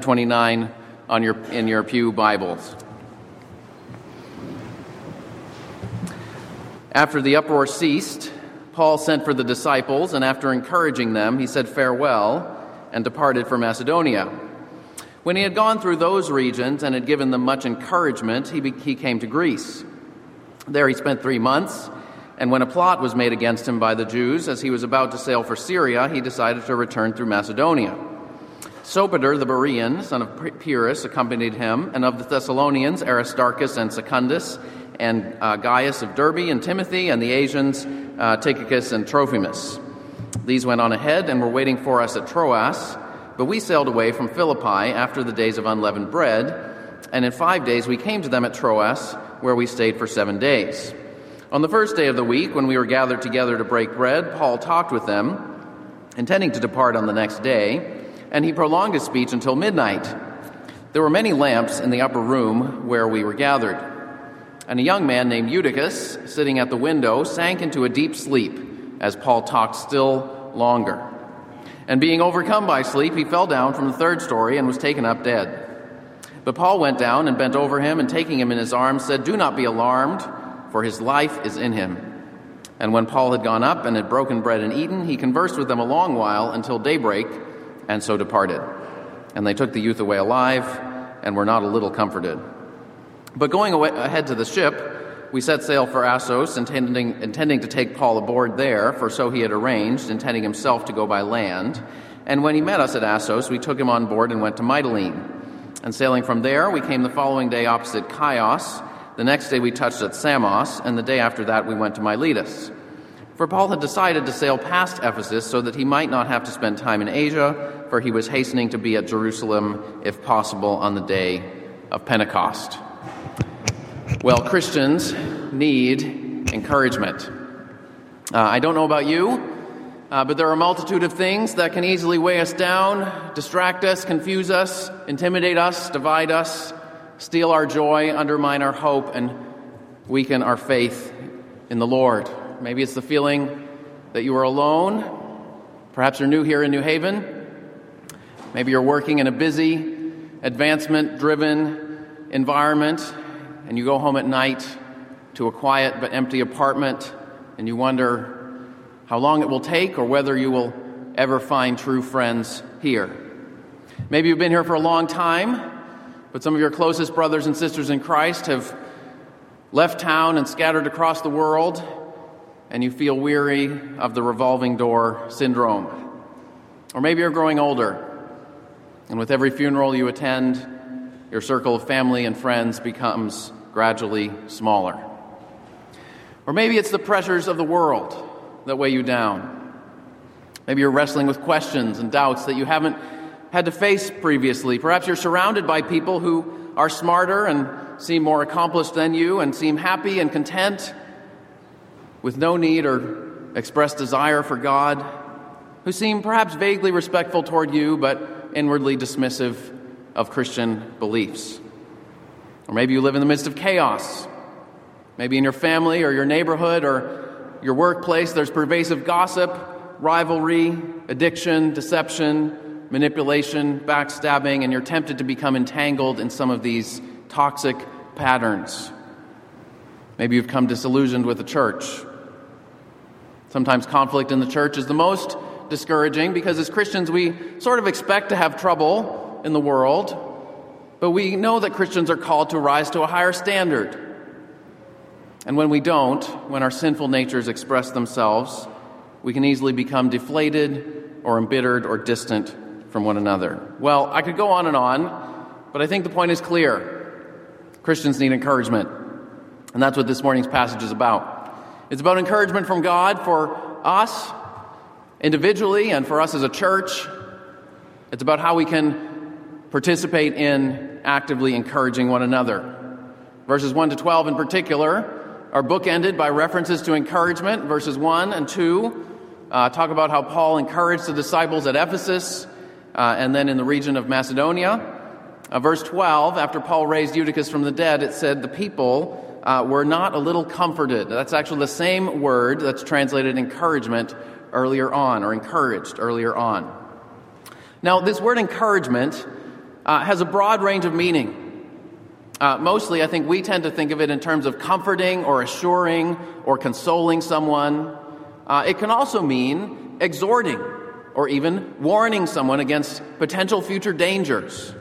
29 on your, in your Pew Bibles. After the uproar ceased, Paul sent for the disciples, and after encouraging them, he said farewell and departed for Macedonia. When he had gone through those regions and had given them much encouragement, he, be, he came to Greece. There he spent three months, and when a plot was made against him by the Jews as he was about to sail for Syria, he decided to return through Macedonia. Sopater the Berean, son of Pyrrhus, accompanied him, and of the Thessalonians, Aristarchus and Secundus, and uh, Gaius of Derbe, and Timothy, and the Asians, uh, Tychicus and Trophimus. These went on ahead and were waiting for us at Troas, but we sailed away from Philippi after the days of unleavened bread, and in five days we came to them at Troas, where we stayed for seven days. On the first day of the week, when we were gathered together to break bread, Paul talked with them, intending to depart on the next day and he prolonged his speech until midnight. There were many lamps in the upper room where we were gathered. And a young man named Eutychus, sitting at the window, sank into a deep sleep as Paul talked still longer. And being overcome by sleep, he fell down from the third story and was taken up dead. But Paul went down and bent over him, and taking him in his arms, said, Do not be alarmed, for his life is in him. And when Paul had gone up and had broken bread and eaten, he conversed with them a long while until daybreak and so departed. And they took the youth away alive and were not a little comforted. But going away, ahead to the ship, we set sail for Assos, intending, intending to take Paul aboard there, for so he had arranged, intending himself to go by land. And when he met us at Assos, we took him on board and went to Mytilene. And sailing from there, we came the following day opposite Chios. The next day we touched at Samos, and the day after that we went to Miletus. For Paul had decided to sail past Ephesus so that he might not have to spend time in Asia, for he was hastening to be at Jerusalem, if possible, on the day of Pentecost. Well, Christians need encouragement. Uh, I don't know about you, uh, but there are a multitude of things that can easily weigh us down, distract us, confuse us, intimidate us, divide us, steal our joy, undermine our hope, and weaken our faith in the Lord. Maybe it's the feeling that you are alone. Perhaps you're new here in New Haven. Maybe you're working in a busy, advancement driven environment, and you go home at night to a quiet but empty apartment, and you wonder how long it will take or whether you will ever find true friends here. Maybe you've been here for a long time, but some of your closest brothers and sisters in Christ have left town and scattered across the world and you feel weary of the revolving door syndrome. Or maybe you're growing older, and with every funeral you attend, your circle of family and friends becomes gradually smaller. Or maybe it's the pressures of the world that weigh you down. Maybe you're wrestling with questions and doubts that you haven't had to face previously. Perhaps you're surrounded by people who are smarter and seem more accomplished than you and seem happy and content with no need or expressed desire for God, who seem perhaps vaguely respectful toward you, but inwardly dismissive of Christian beliefs. Or maybe you live in the midst of chaos. Maybe in your family or your neighborhood or your workplace, there's pervasive gossip, rivalry, addiction, deception, manipulation, backstabbing, and you're tempted to become entangled in some of these toxic patterns. Maybe you've come disillusioned with the church Sometimes conflict in the church is the most discouraging because as Christians we sort of expect to have trouble in the world, but we know that Christians are called to rise to a higher standard. And when we don't, when our sinful natures express themselves, we can easily become deflated or embittered or distant from one another. Well, I could go on and on, but I think the point is clear. Christians need encouragement. And that's what this morning's passage is about. It's about encouragement from God for us individually and for us as a church. It's about how we can participate in actively encouraging one another. Verses 1 to 12 in particular are bookended by references to encouragement. Verses 1 and 2 uh, talk about how Paul encouraged the disciples at Ephesus uh, and then in the region of Macedonia. Uh, verse 12, after Paul raised Eutychus from the dead, it said, The people uh, were not a little comforted. That's actually the same word that's translated encouragement earlier on, or encouraged earlier on. Now, this word encouragement uh, has a broad range of meaning. Uh, mostly, I think we tend to think of it in terms of comforting or assuring or consoling someone. Uh, it can also mean exhorting or even warning someone against potential future dangers.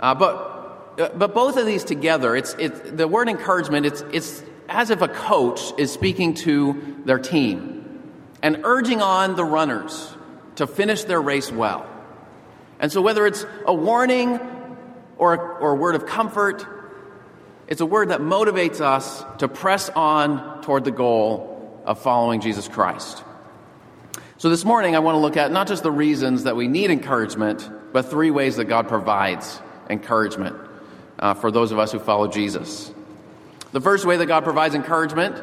Uh, but, Uh, but both of these together, it's, it's, the word encouragement, it's, it's as if a coach is speaking to their team and urging on the runners to finish their race well. And so, whether it's a warning or, or a word of comfort, it's a word that motivates us to press on toward the goal of following Jesus Christ. So, this morning, I want to look at not just the reasons that we need encouragement, but three ways that God provides encouragement uh, for those of us who follow Jesus. The first way that God provides encouragement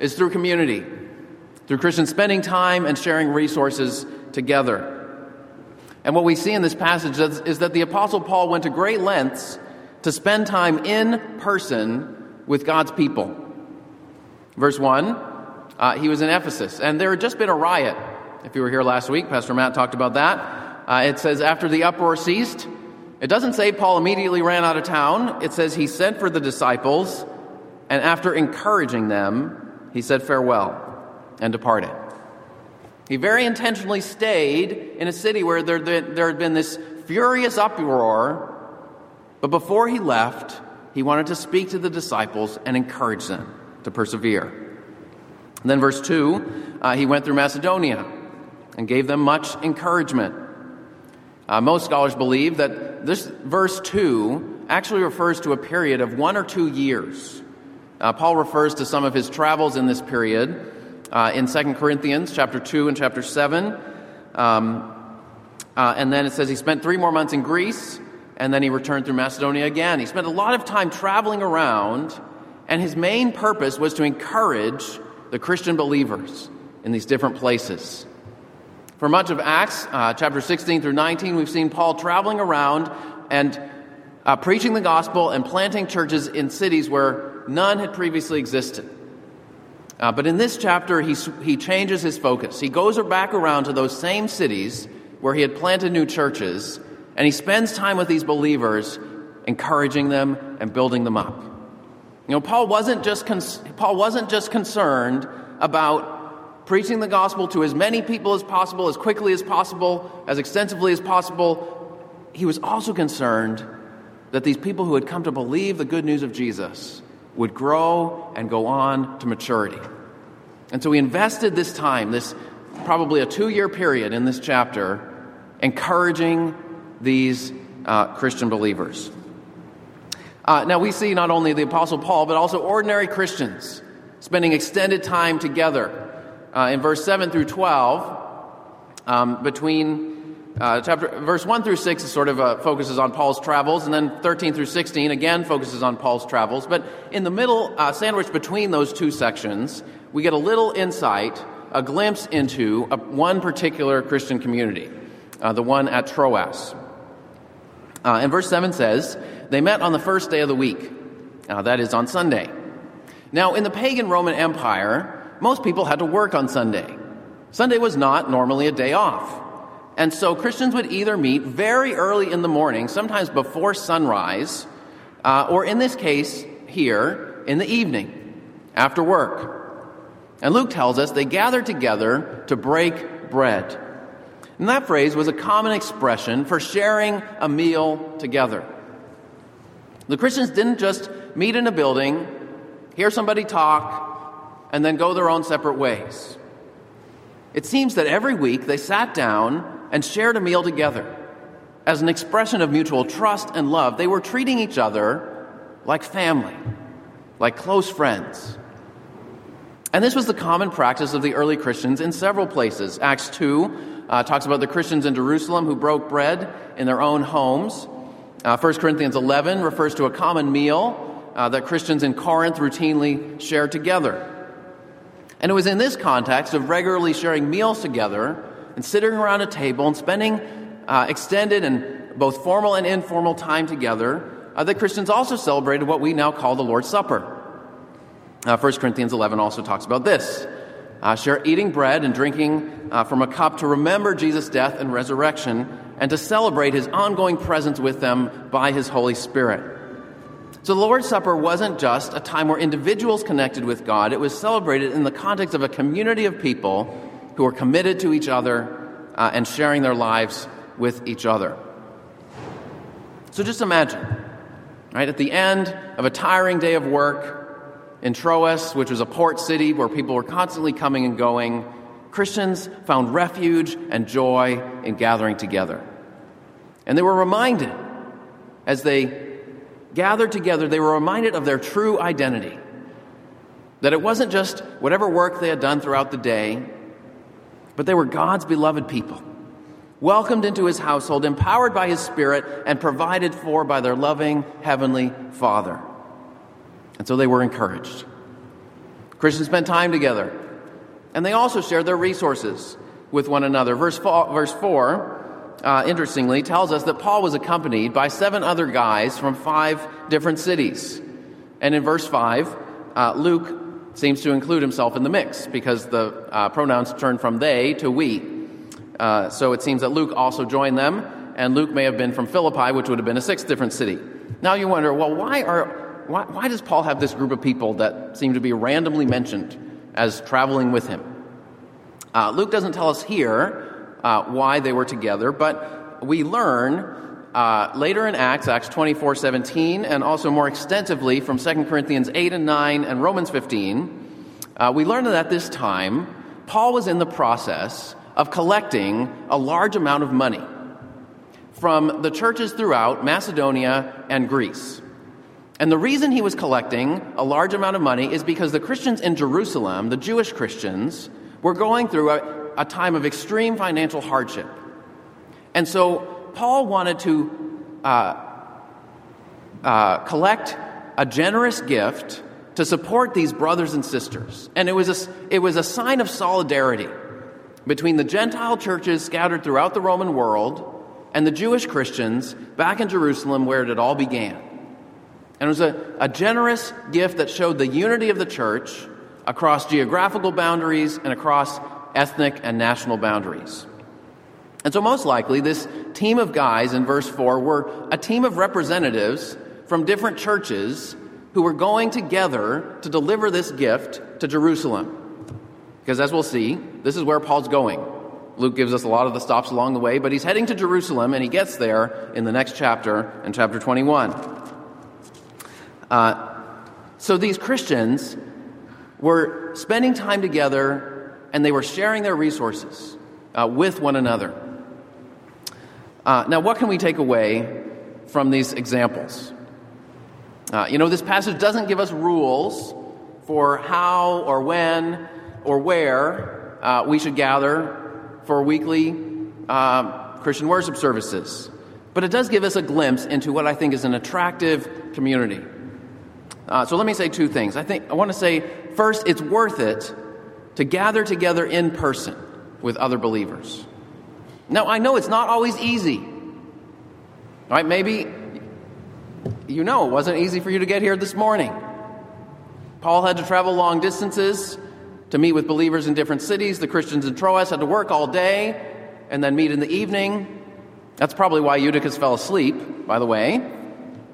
is through community, through Christians spending time and sharing resources together. And what we see in this passage is, is that the Apostle Paul went to great lengths to spend time in person with God's people. Verse 1, uh, he was in Ephesus, and there had just been a riot. If you were here last week, Pastor Matt talked about that. Uh, it says, after the uproar ceased, it doesn't say Paul immediately ran out of town. It says he sent for the disciples, and after encouraging them, he said farewell and departed. He very intentionally stayed in a city where there, there, there had been this furious uproar, but before he left, he wanted to speak to the disciples and encourage them to persevere. And then, verse 2, uh, he went through Macedonia and gave them much encouragement. Uh, most scholars believe that this verse 2 actually refers to a period of one or two years. Uh, Paul refers to some of his travels in this period uh, in 2 Corinthians chapter 2 and chapter 7. Um, uh, and then it says he spent three more months in Greece, and then he returned through Macedonia again. He spent a lot of time traveling around, and his main purpose was to encourage the Christian believers in these different places. For much of Acts, uh, chapter 16 through 19, we've seen Paul traveling around and uh, preaching the gospel and planting churches in cities where none had previously existed. Uh, but in this chapter, he, he changes his focus. He goes back around to those same cities where he had planted new churches, and he spends time with these believers, encouraging them and building them up. You know, Paul wasn't just, Paul wasn't just concerned about preaching the gospel to as many people as possible, as quickly as possible, as extensively as possible. He was also concerned that these people who had come to believe the good news of Jesus would grow and go on to maturity. And so we invested this time, this probably a two year period in this chapter, encouraging these uh, Christian believers. Uh, now, we see not only the Apostle Paul, but also ordinary Christians spending extended time together. Uh, in verse 7 through 12, um, between uh, chapter verse 1 through 6 is sort of uh, focuses on Paul's travels, and then 13 through 16 again focuses on Paul's travels. But in the middle, uh, sandwiched between those two sections, we get a little insight, a glimpse into a, one particular Christian community, uh, the one at Troas. Uh, and verse 7 says, They met on the first day of the week, that is, on Sunday. Now, in the pagan Roman Empire, most people had to work on Sunday. Sunday was not normally a day off. And so Christians would either meet very early in the morning, sometimes before sunrise, uh, or in this case, here, in the evening, after work. And Luke tells us they gathered together to break bread. And that phrase was a common expression for sharing a meal together. The Christians didn't just meet in a building, hear somebody talk, and then go their own separate ways. It seems that every week they sat down and shared a meal together. As an expression of mutual trust and love, they were treating each other like family, like close friends. And this was the common practice of the early Christians in several places. Acts 2 uh, talks about the Christians in Jerusalem who broke bread in their own homes. Uh, 1 Corinthians 11 refers to a common meal uh, that Christians in Corinth routinely shared together. And it was in this context of regularly sharing meals together and sitting around a table and spending uh, extended and both formal and informal time together, uh, the Christians also celebrated what we now call the Lord's Supper. Uh, 1 Corinthians 11 also talks about this. Uh, share eating bread and drinking uh, from a cup to remember Jesus' death and resurrection. and to celebrate his ongoing presence with them by his Holy Spirit. So the Lord's Supper wasn't just a time where individuals connected with God, it was celebrated in the context of a community of people who were committed to each other uh, and sharing their lives with each other. So just imagine, right, at the end of a tiring day of work in Troas, which was a port city where people were constantly coming and going, Christians found refuge and joy in gathering together. And they were reminded as they gathered together, they were reminded of their true identity. That it wasn't just whatever work they had done throughout the day, but they were God's beloved people, welcomed into his household, empowered by his Spirit, and provided for by their loving Heavenly Father. And so they were encouraged. Christians spent time together, and they also shared their resources with one another. Verse 4, verse 4 uh, interestingly, tells us that Paul was accompanied by seven other guys from five different cities. And in verse 5, uh, Luke seems to include himself in the mix because the uh, pronouns turn from they to we. Uh, so it seems that Luke also joined them, and Luke may have been from Philippi, which would have been a sixth different city. Now you wonder, well, why, are, why, why does Paul have this group of people that seem to be randomly mentioned as traveling with him? Uh, Luke doesn't tell us here, uh, why they were together, but we learn uh, later in Acts, Acts 24 17, and also more extensively from 2 Corinthians 8 and 9 and Romans 15, uh, we learn that at this time, Paul was in the process of collecting a large amount of money from the churches throughout Macedonia and Greece. And the reason he was collecting a large amount of money is because the Christians in Jerusalem, the Jewish Christians, were going through a, a time of extreme financial hardship. And so Paul wanted to uh, uh, collect a generous gift to support these brothers and sisters. And it was, a, it was a sign of solidarity between the Gentile churches scattered throughout the Roman world and the Jewish Christians back in Jerusalem where it all began. And it was a, a generous gift that showed the unity of the church across geographical boundaries and across ethnic, and national boundaries. And so, most likely, this team of guys in verse 4 were a team of representatives from different churches who were going together to deliver this gift to Jerusalem. Because, as we'll see, this is where Paul's going. Luke gives us a lot of the stops along the way, but he's heading to Jerusalem, and he gets there in the next chapter, in chapter 21. Uh, so, these Christians were spending time together and they were sharing their resources uh, with one another. Uh, now, what can we take away from these examples? Uh, you know, this passage doesn't give us rules for how or when or where uh, we should gather for weekly uh, Christian worship services. But it does give us a glimpse into what I think is an attractive community. Uh, so let me say two things. I think I want to say first, it's worth it to gather together in person with other believers. Now, I know it's not always easy. Right? Maybe you know it wasn't easy for you to get here this morning. Paul had to travel long distances to meet with believers in different cities. The Christians in Troas had to work all day and then meet in the evening. That's probably why Eutychus fell asleep, by the way.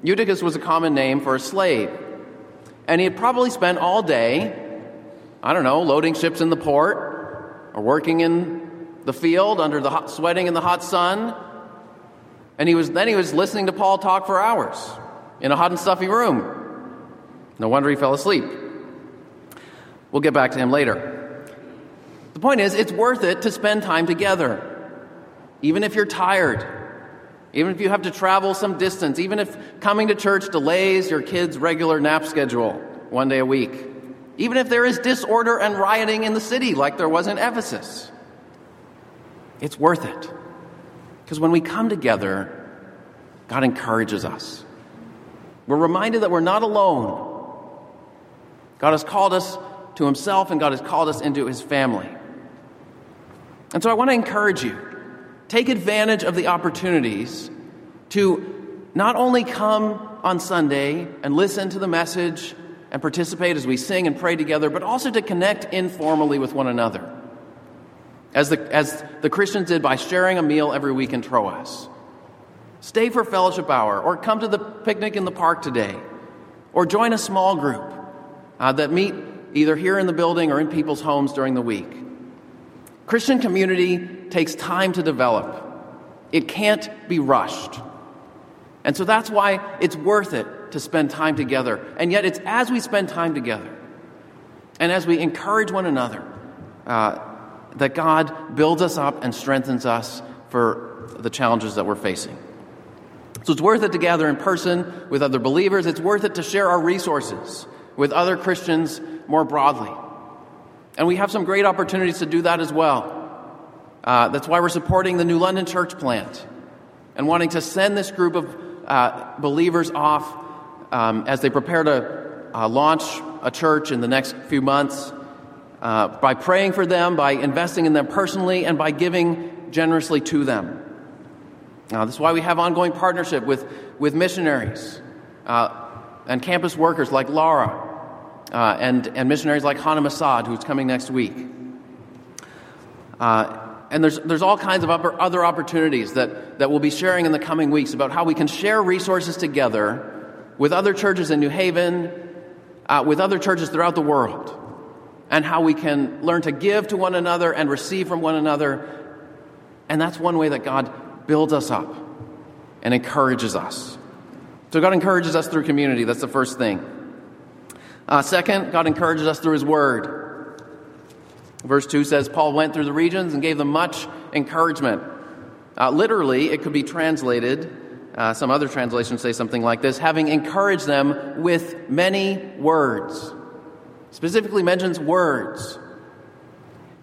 Eutychus was a common name for a slave. And he had probably spent all day I don't know, loading ships in the port or working in the field under the hot, sweating in the hot sun. And he was, then he was listening to Paul talk for hours in a hot and stuffy room. No wonder he fell asleep. We'll get back to him later. The point is, it's worth it to spend time together. Even if you're tired, even if you have to travel some distance, even if coming to church delays your kid's regular nap schedule one day a week even if there is disorder and rioting in the city like there was in Ephesus. It's worth it. Because when we come together, God encourages us. We're reminded that we're not alone. God has called us to Himself and God has called us into His family. And so I want to encourage you take advantage of the opportunities to not only come on Sunday and listen to the message and participate as we sing and pray together, but also to connect informally with one another. as the, as the Christians did by sharing a meal every week in Troas. Stay for fellowship hour, or come to the picnic in the park today, or join a small group uh, that meet either here in the building or in people's homes during the week. Christian community takes time to develop, it can't be rushed. And so that's why it's worth it to spend time together. And yet, it's as we spend time together and as we encourage one another uh, that God builds us up and strengthens us for the challenges that we're facing. So it's worth it to gather in person with other believers. It's worth it to share our resources with other Christians more broadly. And we have some great opportunities to do that as well. Uh, that's why we're supporting the New London Church plant and wanting to send this group of uh, believers off um, as they prepare to uh, launch a church in the next few months uh, by praying for them, by investing in them personally, and by giving generously to them. Uh, this is why we have ongoing partnership with, with missionaries uh, and campus workers like Laura uh, and, and missionaries like Hana Masad, who's coming next week. Uh, and there's, there's all kinds of other opportunities that, that we'll be sharing in the coming weeks about how we can share resources together with other churches in New Haven, uh, with other churches throughout the world, and how we can learn to give to one another and receive from one another. And that's one way that God builds us up and encourages us. So, God encourages us through community. That's the first thing. Uh, second, God encourages us through His Word. Verse 2 says, Paul went through the regions and gave them much encouragement. Uh, literally, it could be translated uh, some other translations say something like this having encouraged them with many words. Specifically mentions words.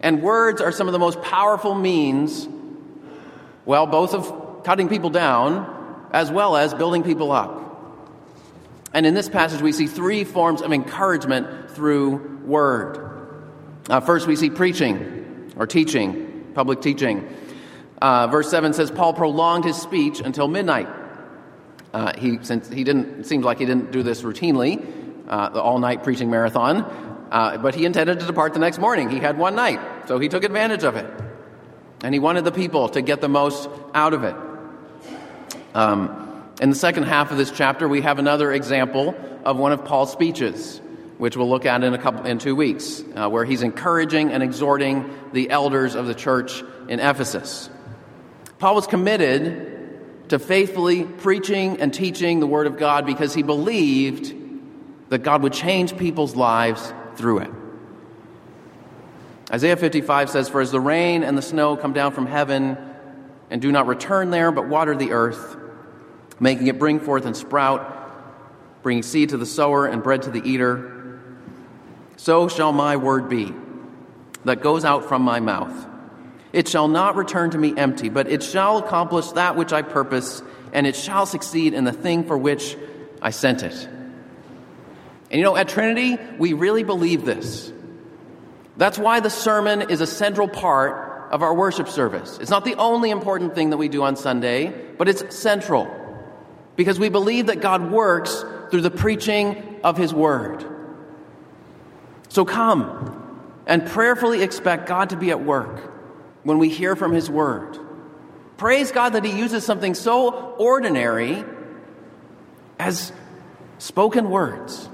And words are some of the most powerful means, well, both of cutting people down as well as building people up. And in this passage, we see three forms of encouragement through word. Uh, first, we see preaching or teaching, public teaching. Uh, verse 7 says, Paul prolonged his speech until midnight. Uh, he, since he didn't, it seemed like he didn't do this routinely, uh, the all night preaching marathon, uh, but he intended to depart the next morning. He had one night, so he took advantage of it. And he wanted the people to get the most out of it. Um, in the second half of this chapter, we have another example of one of Paul's speeches, which we'll look at in, a couple, in two weeks, uh, where he's encouraging and exhorting the elders of the church in Ephesus. Paul was committed to faithfully preaching and teaching the Word of God because he believed that God would change people's lives through it. Isaiah 55 says, For as the rain and the snow come down from heaven and do not return there, but water the earth, making it bring forth and sprout, bringing seed to the sower and bread to the eater, so shall my word be that goes out from my mouth. It shall not return to me empty, but it shall accomplish that which I purpose, and it shall succeed in the thing for which I sent it. And you know, at Trinity, we really believe this. That's why the sermon is a central part of our worship service. It's not the only important thing that we do on Sunday, but it's central. Because we believe that God works through the preaching of His Word. So come and prayerfully expect God to be at work when we hear from His Word. Praise God that He uses something so ordinary as spoken words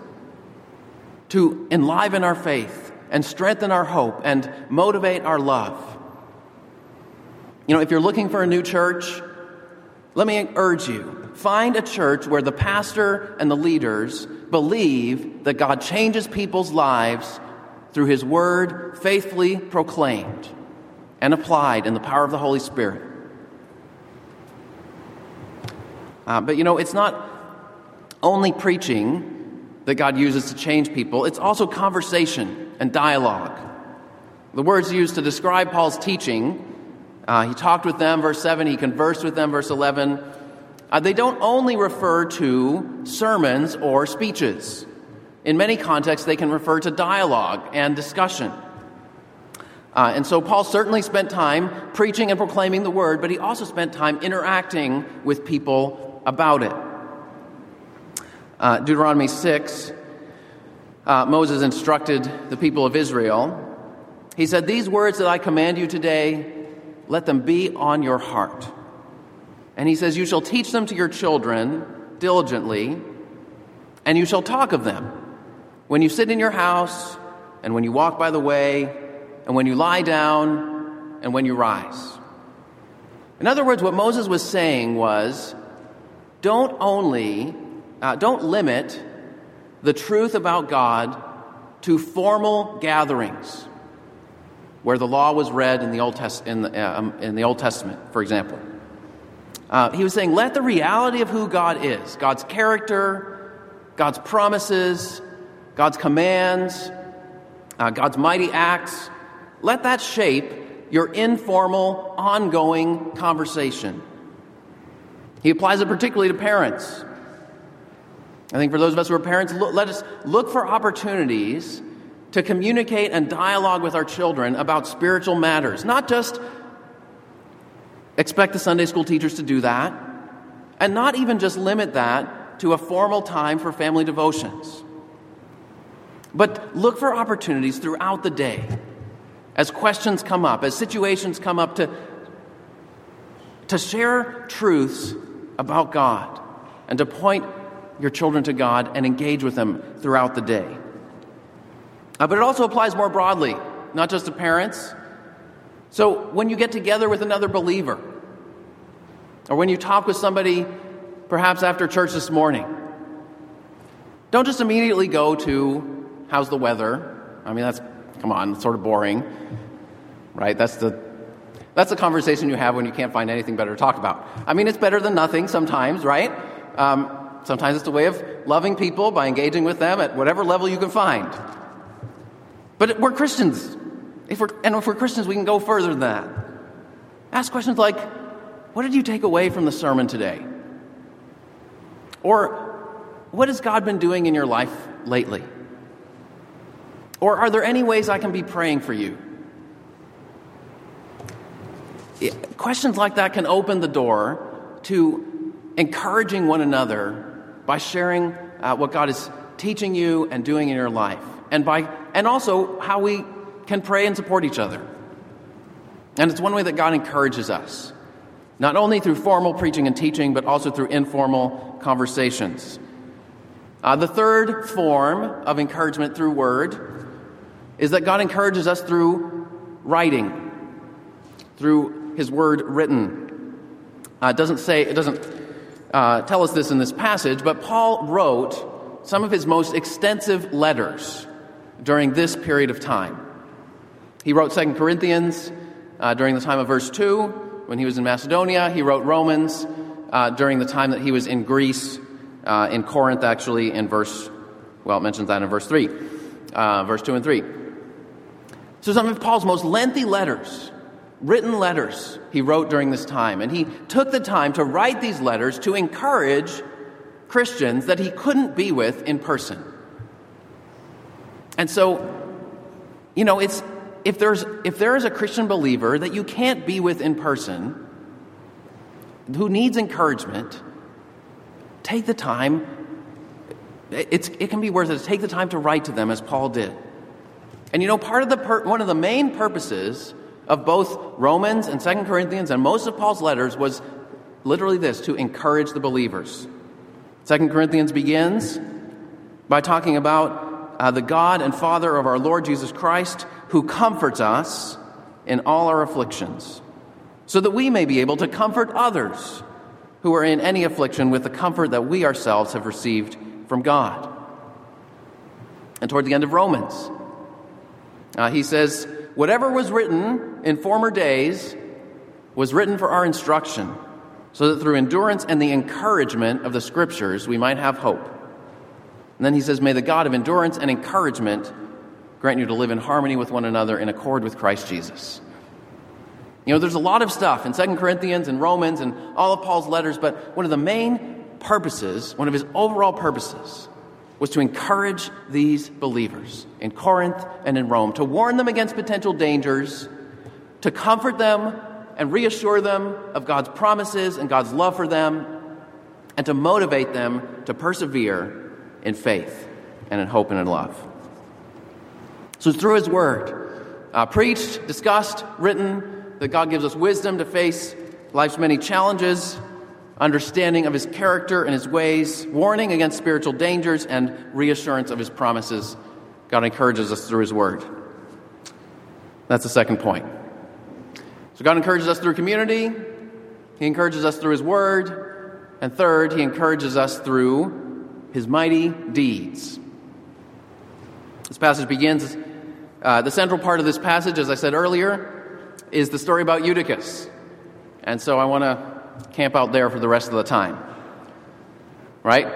to enliven our faith and strengthen our hope and motivate our love. You know, if you're looking for a new church, let me urge you find a church where the pastor and the leaders believe that God changes people's lives through His Word faithfully proclaimed and applied in the power of the Holy Spirit. Uh, but you know, it's not only preaching that God uses to change people, it's also conversation and dialogue. The words used to describe Paul's teaching, uh, he talked with them, verse 7, he conversed with them, verse 11. Uh, they don't only refer to sermons or speeches. In many contexts, they can refer to dialogue and discussion. Uh, and so Paul certainly spent time preaching and proclaiming the word, but he also spent time interacting with people about it. Uh, Deuteronomy 6, uh, Moses instructed the people of Israel He said, These words that I command you today, let them be on your heart. And he says, You shall teach them to your children diligently, and you shall talk of them when you sit in your house, and when you walk by the way, and when you lie down, and when you rise. In other words, what Moses was saying was don't only, uh, don't limit the truth about God to formal gatherings where the law was read in the Old, Test- in the, uh, um, in the Old Testament, for example. Uh, he was saying, let the reality of who God is, God's character, God's promises, God's commands, uh, God's mighty acts, let that shape your informal, ongoing conversation. He applies it particularly to parents. I think for those of us who are parents, look, let us look for opportunities to communicate and dialogue with our children about spiritual matters. Not just expect the Sunday school teachers to do that, and not even just limit that to a formal time for family devotions. But look for opportunities throughout the day as questions come up, as situations come up, to, to share truths about God and to point your children to God and engage with them throughout the day. Uh, but it also applies more broadly, not just to parents. So when you get together with another believer, or when you talk with somebody perhaps after church this morning, don't just immediately go to, how's the weather? I mean, that's, come on, it's sort of boring, right? That's the, that's the conversation you have when you can't find anything better to talk about. I mean, it's better than nothing sometimes, right? Um, sometimes it's a way of loving people by engaging with them at whatever level you can find. But we're Christians. If we're, and if we're Christians, we can go further than that. Ask questions like, what did you take away from the sermon today? Or, what has God been doing in your life lately? Or are there any ways I can be praying for you? Questions like that can open the door to encouraging one another by sharing uh, what God is teaching you and doing in your life, and by and also how we can pray and support each other. And it's one way that God encourages us, not only through formal preaching and teaching, but also through informal conversations. Uh, the third form of encouragement through word is that God encourages us through writing, through His word written. Uh, it doesn't say, it doesn't uh, tell us this in this passage, but Paul wrote some of his most extensive letters during this period of time. He wrote Second Corinthians uh, during the time of verse 2 when he was in Macedonia. He wrote Romans uh, during the time that he was in Greece, uh, in Corinth, actually, in verse, well, it mentions that in verse 3, uh, verse 2 and 3. So some of Paul's most lengthy letters, written letters, he wrote during this time. And he took the time to write these letters to encourage Christians that he couldn't be with in person. And so, you know, it's if there's if there is a Christian believer that you can't be with in person who needs encouragement, take the time. It's, it can be worth it to take the time to write to them as Paul did. And you know, part of the per, one of the main purposes of both Romans and Second Corinthians and most of Paul's letters was literally this to encourage the believers. Second Corinthians begins by talking about uh, the God and Father of our Lord Jesus Christ, who comforts us in all our afflictions, so that we may be able to comfort others who are in any affliction with the comfort that we ourselves have received from God. And toward the end of Romans, uh, he says, Whatever was written in former days was written for our instruction, so that through endurance and the encouragement of the Scriptures we might have hope. And then he says, May the God of endurance and encouragement grant you to live in harmony with one another in accord with Christ Jesus. You know, there's a lot of stuff in Second Corinthians and Romans and all of Paul's letters, but one of the main purposes, one of his overall purposes, was to encourage these believers in Corinth and in Rome, to warn them against potential dangers, to comfort them and reassure them of God's promises and God's love for them, and to motivate them to persevere in faith and in hope and in love. So, through His Word, uh, preached, discussed, written, that God gives us wisdom to face life's many challenges, understanding of his character and his ways, warning against spiritual dangers, and reassurance of his promises. God encourages us through his word. That's the second point. So God encourages us through community, he encourages us through his word, and third, he encourages us through his mighty deeds. This passage begins, uh, the central part of this passage, as I said earlier, is the story about Eutychus. And so I want to camp out there for the rest of the time. Right?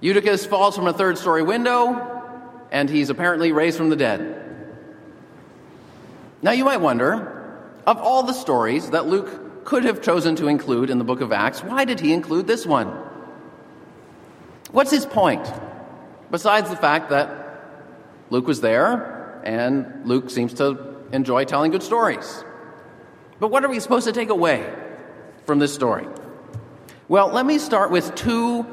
Eutychus falls from a third story window, and he's apparently raised from the dead. Now you might wonder of all the stories that Luke could have chosen to include in the book of Acts, why did he include this one? What's his point? Besides the fact that Luke was there and Luke seems to enjoy telling good stories. But what are we supposed to take away from this story? Well, let me start with two,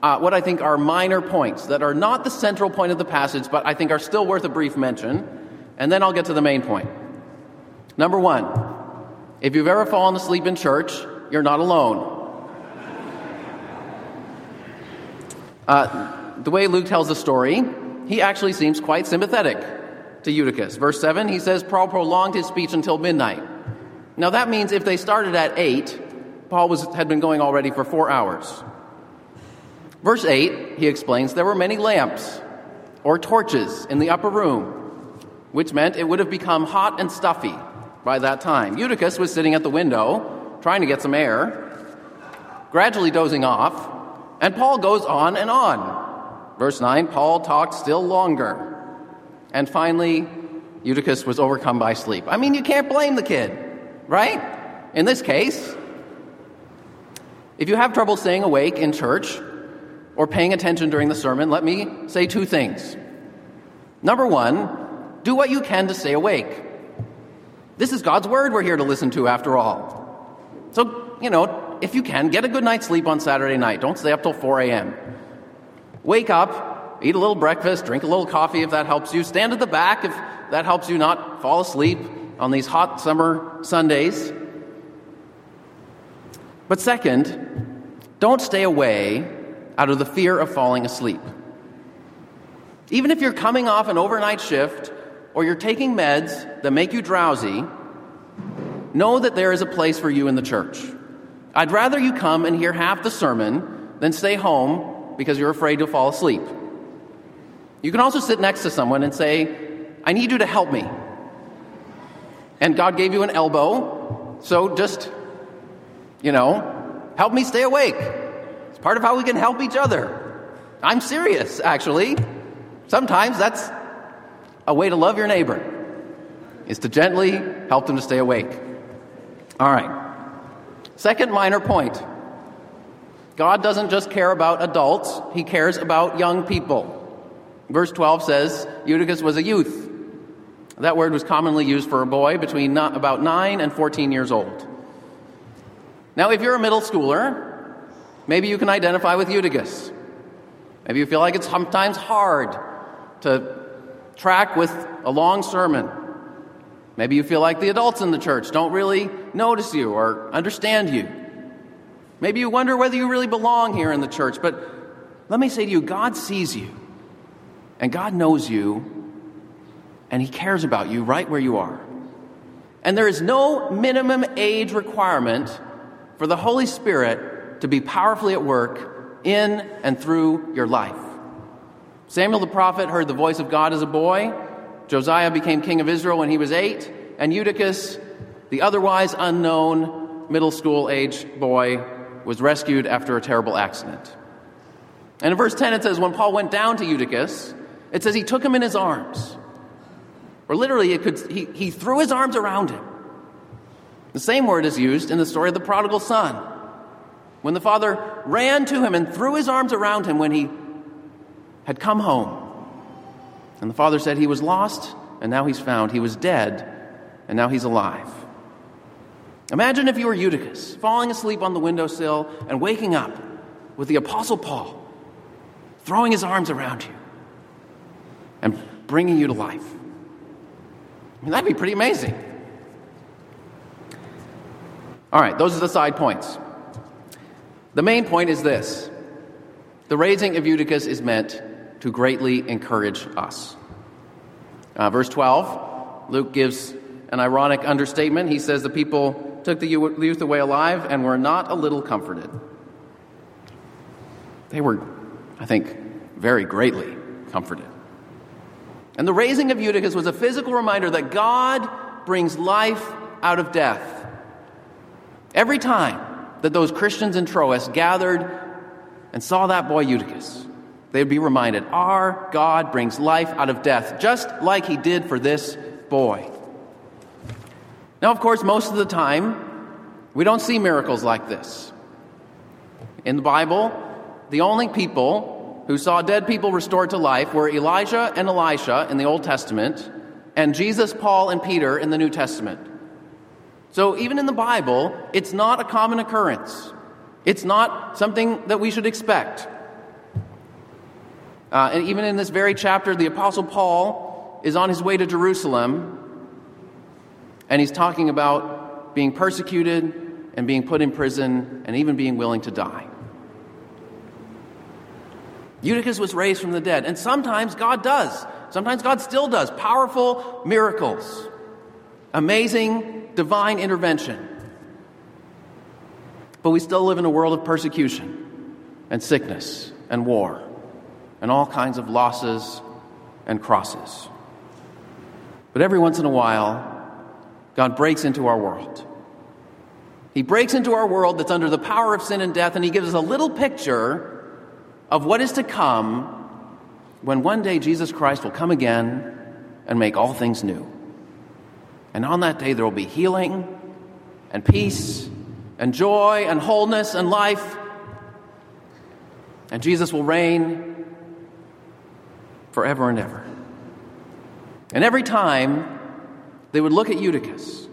uh, what I think are minor points that are not the central point of the passage, but I think are still worth a brief mention, and then I'll get to the main point. Number one, if you've ever fallen asleep in church, you're not alone. Uh, the way Luke tells the story, he actually seems quite sympathetic to Eutychus. Verse 7, he says, Paul prolonged his speech until midnight. Now that means if they started at 8, Paul was, had been going already for four hours. Verse 8, he explains there were many lamps or torches in the upper room, which meant it would have become hot and stuffy by that time. Eutychus was sitting at the window, trying to get some air, gradually dozing off, and Paul goes on and on. Verse 9, Paul talked still longer. And finally, Eutychus was overcome by sleep. I mean, you can't blame the kid right? In this case, if you have trouble staying awake in church or paying attention during the sermon, let me say two things. Number one, do what you can to stay awake. This is God's word we're here to listen to, after all. So, you know, if you can, get a good night's sleep on Saturday night. Don't stay up till 4 a.m. Wake up, eat a little breakfast, drink a little coffee if that helps you. Stand at the back if that helps you not fall asleep on these hot summer Sundays. But second, don't stay away out of the fear of falling asleep. Even if you're coming off an overnight shift or you're taking meds that make you drowsy, know that there is a place for you in the church. I'd rather you come and hear half the sermon than stay home because you're afraid you'll fall asleep. You can also sit next to someone and say, I need you to help me. And God gave you an elbow, so just, you know, help me stay awake. It's part of how we can help each other. I'm serious, actually. Sometimes that's a way to love your neighbor, is to gently help them to stay awake. All right. Second minor point God doesn't just care about adults, He cares about young people. Verse 12 says Eutychus was a youth. That word was commonly used for a boy between about 9 and 14 years old. Now, if you're a middle schooler, maybe you can identify with Eutychus. Maybe you feel like it's sometimes hard to track with a long sermon. Maybe you feel like the adults in the church don't really notice you or understand you. Maybe you wonder whether you really belong here in the church, but let me say to you God sees you, and God knows you, and He cares about you right where you are. And there is no minimum age requirement for the Holy Spirit to be powerfully at work in and through your life. Samuel the prophet heard the voice of God as a boy. Josiah became king of Israel when he was eight. And Eutychus, the otherwise unknown middle school age boy, was rescued after a terrible accident. And in verse 10 it says, When Paul went down to Eutychus, it says he took him in his arms or literally, it could, he, he threw his arms around him. The same word is used in the story of the prodigal son. When the father ran to him and threw his arms around him when he had come home. And the father said, He was lost, and now he's found. He was dead, and now he's alive. Imagine if you were Eutychus, falling asleep on the windowsill and waking up with the Apostle Paul throwing his arms around you and bringing you to life. I mean, that'd be pretty amazing. All right, those are the side points. The main point is this the raising of Eutychus is meant to greatly encourage us. Uh, verse 12, Luke gives an ironic understatement. He says the people took the youth away alive and were not a little comforted. They were, I think, very greatly comforted. And the raising of Eutychus was a physical reminder that God brings life out of death. Every time that those Christians in Troas gathered and saw that boy Eutychus, they'd be reminded our God brings life out of death, just like he did for this boy. Now, of course, most of the time, we don't see miracles like this. In the Bible, the only people who saw dead people restored to life were Elijah and Elisha in the Old Testament, and Jesus, Paul, and Peter in the New Testament. So, even in the Bible, it's not a common occurrence. It's not something that we should expect. Uh, and even in this very chapter, the Apostle Paul is on his way to Jerusalem, and he's talking about being persecuted and being put in prison and even being willing to die. Eutychus was raised from the dead, and sometimes God does. Sometimes God still does powerful miracles, amazing divine intervention. But we still live in a world of persecution and sickness and war and all kinds of losses and crosses. But every once in a while, God breaks into our world. He breaks into our world that's under the power of sin and death, and He gives us a little picture of what is to come when one day Jesus Christ will come again and make all things new. And on that day, there will be healing and peace and joy and wholeness and life. And Jesus will reign forever and ever. And every time they would look at Eutychus,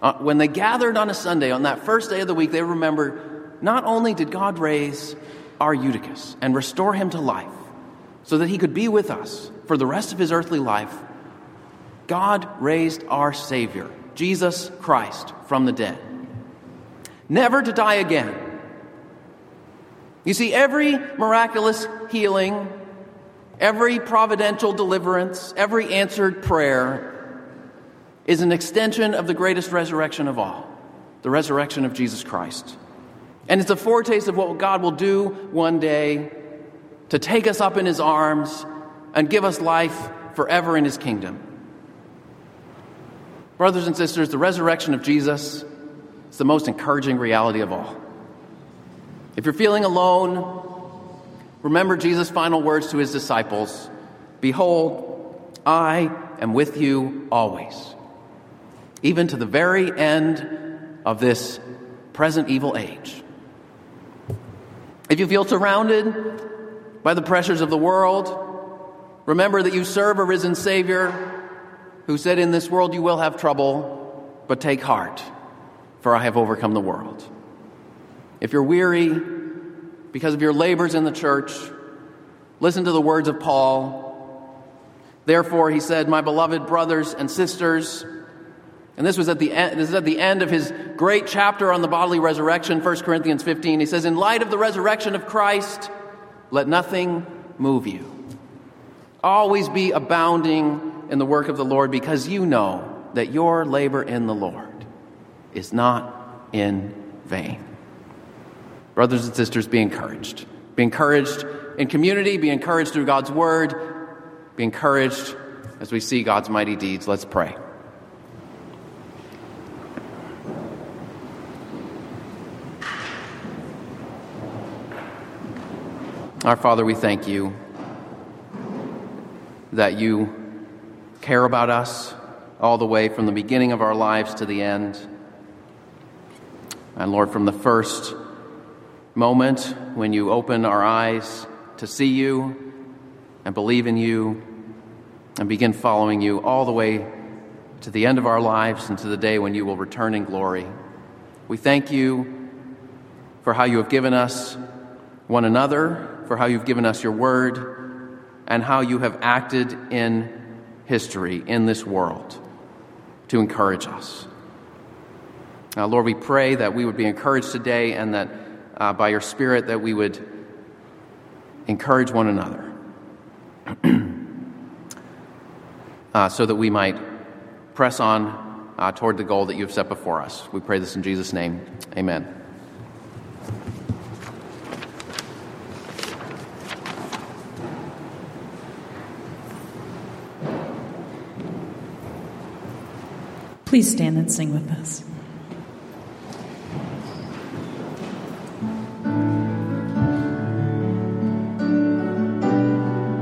uh, when they gathered on a Sunday, on that first day of the week, they remember not only did God raise our Eutychus and restore him to life so that he could be with us for the rest of his earthly life, God raised our Savior, Jesus Christ, from the dead, never to die again. You see, every miraculous healing, every providential deliverance, every answered prayer is an extension of the greatest resurrection of all the resurrection of Jesus Christ. And it's a foretaste of what God will do one day to take us up in his arms and give us life forever in his kingdom. Brothers and sisters, the resurrection of Jesus is the most encouraging reality of all. If you're feeling alone, remember Jesus' final words to his disciples Behold, I am with you always, even to the very end of this present evil age. If you feel surrounded by the pressures of the world, remember that you serve a risen Savior who said, In this world you will have trouble, but take heart, for I have overcome the world. If you're weary because of your labors in the church, listen to the words of Paul. Therefore, he said, My beloved brothers and sisters, and this was at the end, this is at the end of his great chapter on the bodily resurrection, 1 Corinthians 15. He says, In light of the resurrection of Christ, let nothing move you. Always be abounding in the work of the Lord because you know that your labor in the Lord is not in vain. Brothers and sisters, be encouraged. Be encouraged in community, be encouraged through God's word, be encouraged as we see God's mighty deeds. Let's pray. Our Father, we thank you that you care about us all the way from the beginning of our lives to the end. And Lord, from the first moment when you open our eyes to see you and believe in you and begin following you all the way to the end of our lives and to the day when you will return in glory. We thank you for how you have given us one another for how you've given us your word and how you have acted in history in this world to encourage us. Now, Lord, we pray that we would be encouraged today and that uh, by your Spirit that we would encourage one another uh, so that we might press on uh, toward the goal that you have set before us. We pray this in Jesus' name. Amen. Please stand and sing with us.